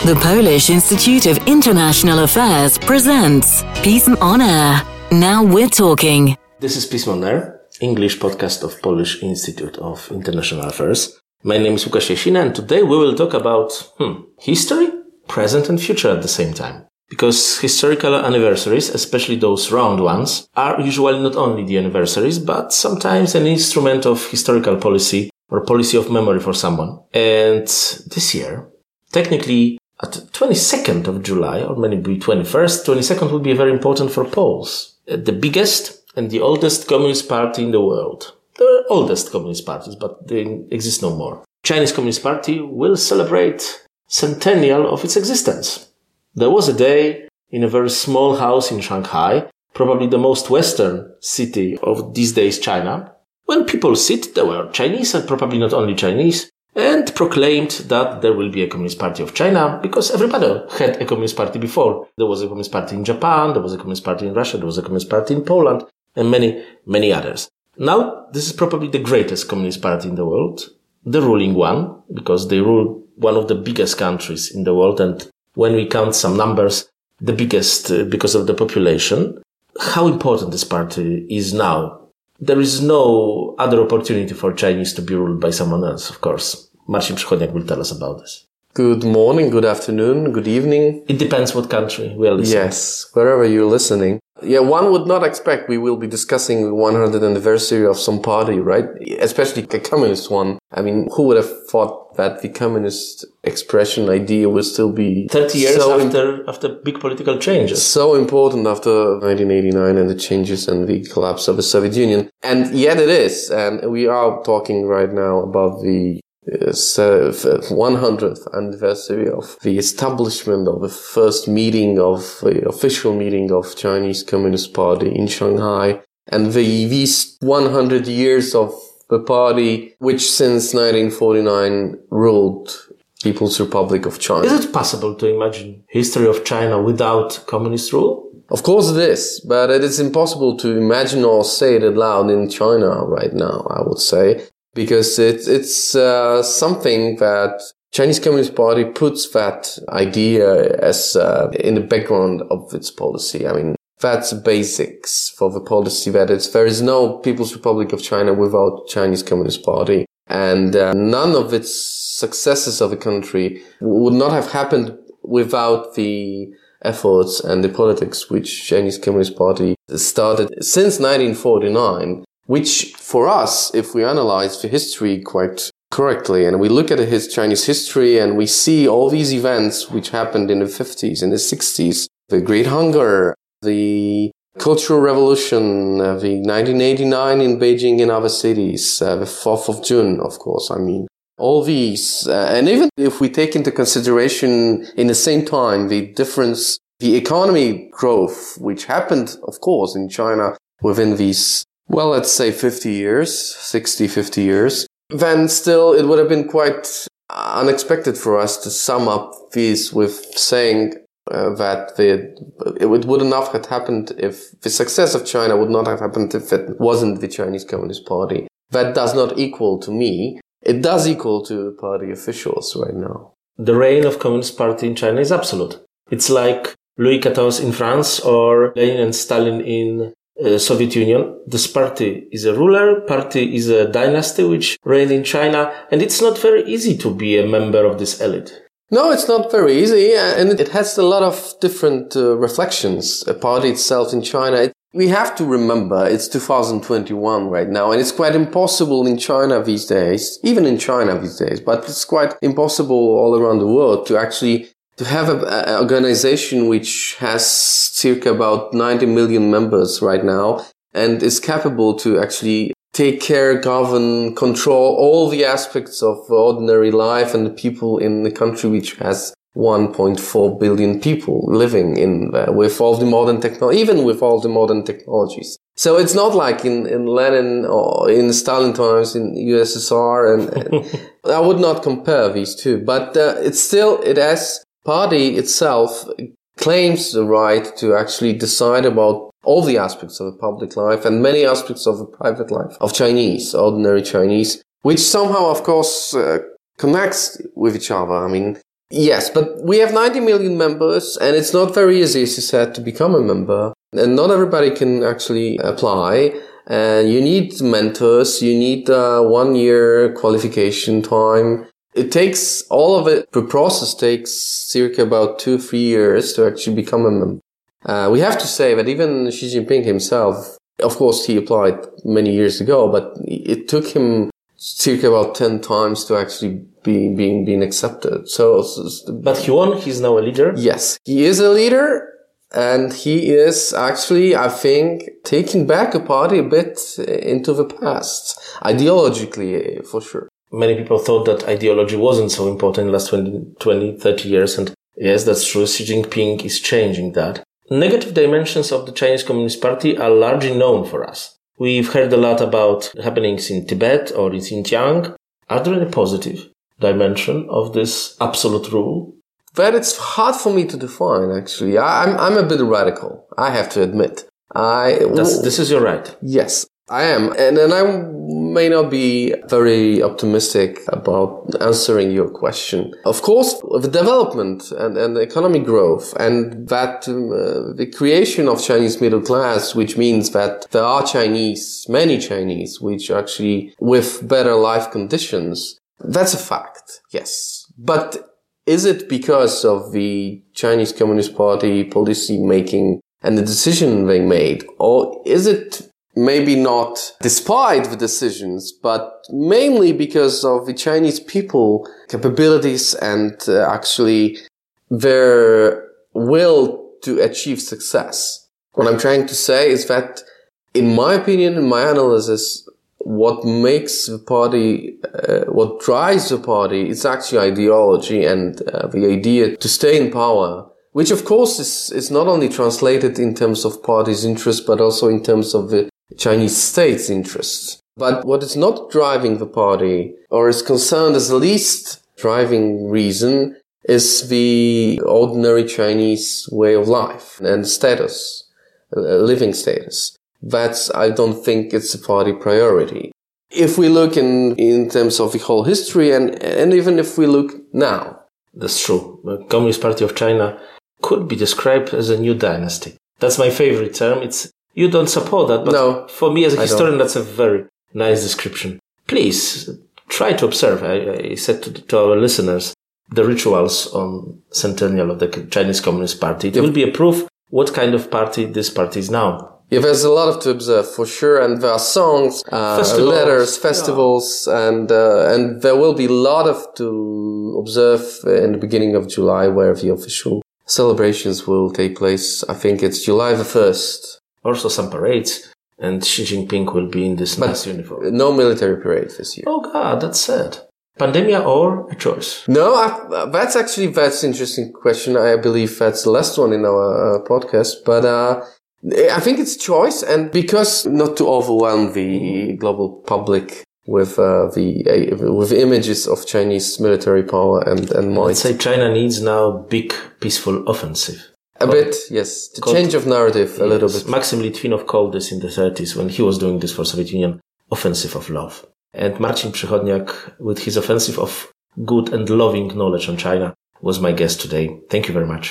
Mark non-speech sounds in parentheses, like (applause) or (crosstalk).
The Polish Institute of International Affairs presents PISM on Air. Now we're talking. This is PISM on Air, English podcast of Polish Institute of International Affairs. My name is Łukasz Jasina and today we will talk about hmm, history, present and future at the same time. Because historical anniversaries, especially those round ones, are usually not only the anniversaries, but sometimes an instrument of historical policy or policy of memory for someone. And this year, technically at 22nd of July, or maybe 21st, 22nd will be very important for Poles. Uh, the biggest and the oldest communist party in the world. The oldest communist parties, but they exist no more. Chinese Communist Party will celebrate centennial of its existence. There was a day in a very small house in Shanghai, probably the most western city of these days China, when people sit, there were Chinese and probably not only Chinese, and proclaimed that there will be a Communist Party of China because everybody had a Communist Party before. There was a Communist Party in Japan, there was a Communist Party in Russia, there was a Communist Party in Poland, and many, many others. Now, this is probably the greatest Communist Party in the world, the ruling one, because they rule one of the biggest countries in the world, and when we count some numbers, the biggest uh, because of the population. How important this party is now there is no other opportunity for Chinese to be ruled by someone else, of course. Marcin Przychodniak will tell us about this. Good morning, good afternoon, good evening. It depends what country we are listening. Yes, wherever you're listening. Yeah, one would not expect we will be discussing the 100th anniversary of some party, right? Especially a communist one. I mean, who would have thought that the communist expression idea would still be 30 years so after, after big political changes. So important after 1989 and the changes and the collapse of the Soviet Union. And yet it is. And we are talking right now about the 100th anniversary of the establishment of the first meeting of the official meeting of Chinese Communist Party in Shanghai and the, these 100 years of the party which since 1949 ruled People's Republic of China. Is it possible to imagine history of China without communist rule? Of course it is, but it is impossible to imagine or say it aloud in China right now, I would say because it's it's uh, something that Chinese Communist Party puts that idea as uh, in the background of its policy. I mean, that's basics for the policy that it's there is no People's Republic of China without Chinese Communist Party, and uh, none of its successes of the country would not have happened without the efforts and the politics which Chinese Communist Party started since 1949 which for us, if we analyze the history quite correctly and we look at his Chinese history and we see all these events which happened in the 50s and the 60s, the Great Hunger, the Cultural Revolution, uh, the 1989 in Beijing and other cities, uh, the 4th of June, of course, I mean, all these, uh, and even if we take into consideration in the same time the difference, the economy growth, which happened, of course, in China within these well, let's say 50 years, 60, 50 years, then still it would have been quite unexpected for us to sum up these with saying uh, that the, it would, not have happened if the success of China would not have happened if it wasn't the Chinese Communist Party. That does not equal to me. It does equal to party officials right now. The reign of Communist Party in China is absolute. It's like Louis XIV in France or Lenin and Stalin in uh, Soviet Union. This party is a ruler, party is a dynasty which reigned in China, and it's not very easy to be a member of this elite. No, it's not very easy, uh, and it has a lot of different uh, reflections. A party itself in China, it, we have to remember it's 2021 right now, and it's quite impossible in China these days, even in China these days, but it's quite impossible all around the world to actually to have an organization which has circa about 90 million members right now and is capable to actually take care, govern, control all the aspects of ordinary life and the people in the country which has 1.4 billion people living in uh, with all the modern technology, even with all the modern technologies. So it's not like in, in Lenin or in Stalin times in USSR and, and (laughs) I would not compare these two, but uh, it's still, it has party itself claims the right to actually decide about all the aspects of the public life and many aspects of the private life of Chinese, ordinary Chinese, which somehow, of course, uh, connects with each other. I mean, Yes, but we have 90 million members and it's not very easy, as you said, to become a member. And not everybody can actually apply. And you need mentors. You need uh, one year qualification time. It takes all of it. The process takes circa about two, three years to actually become a member. Uh, we have to say that even Xi Jinping himself, of course, he applied many years ago, but it took him circa about 10 times to actually be being being accepted. So, but he won. He's now a leader. Yes, he is a leader. And he is actually, I think, taking back a party a bit into the past, ideologically, for sure. Many people thought that ideology wasn't so important in the last 20, 20, 30 years. And yes, that's true. Xi Jinping is changing that. Negative dimensions of the Chinese Communist Party are largely known for us. We've heard a lot about happenings in Tibet or in Xinjiang. Are there any positive dimension of this absolute rule? But it's hard for me to define, actually. I, am I'm, I'm a bit radical, I have to admit. I, That's, this is your right. Yes, I am. And, and I may not be very optimistic about answering your question. Of course, the development and, and economic growth and that uh, the creation of Chinese middle class, which means that there are Chinese, many Chinese, which actually with better life conditions, that's a fact. Yes. But is it because of the Chinese Communist Party policy making and the decision they made? Or is it maybe not despite the decisions, but mainly because of the Chinese people capabilities and uh, actually their will to achieve success? What I'm trying to say is that in my opinion, in my analysis, what makes the party, uh, what drives the party is actually ideology and uh, the idea to stay in power, which of course is, is not only translated in terms of party's interests, but also in terms of the Chinese state's interests. But what is not driving the party or is concerned as the least driving reason is the ordinary Chinese way of life and status, uh, living status that's, I don't think it's a party priority. If we look in, in terms of the whole history and, and even if we look now. That's true. The Communist Party of China could be described as a new dynasty. That's my favorite term. It's, you don't support that, but no, for me as a historian, that's a very nice description. Please try to observe. I, I said to, to, our listeners, the rituals on centennial of the Chinese Communist Party. It yep. will be a proof what kind of party this party is now. Yeah, there's a lot of to observe for sure, and there are songs, uh, festivals, letters, festivals, yeah. and uh, and there will be a lot of to observe in the beginning of July, where the official celebrations will take place. I think it's July the first. Also, some parades, and Xi Jinping will be in this but nice uniform. No military parade this year. Oh God, that's sad. Pandemia or a choice? No, I, that's actually that's interesting question. I believe that's the last one in our uh, podcast, but. Uh, I think it's choice, and because not to overwhelm the global public with uh, the uh, with images of Chinese military power and and might. Let's say China needs now big peaceful offensive. A bit, yes. The change of narrative a yes. little bit. Maxim Litvinov called this in the 30s when he was doing this for Soviet Union, offensive of love. And Marcin Przychodniak, with his offensive of good and loving knowledge on China, was my guest today. Thank you very much.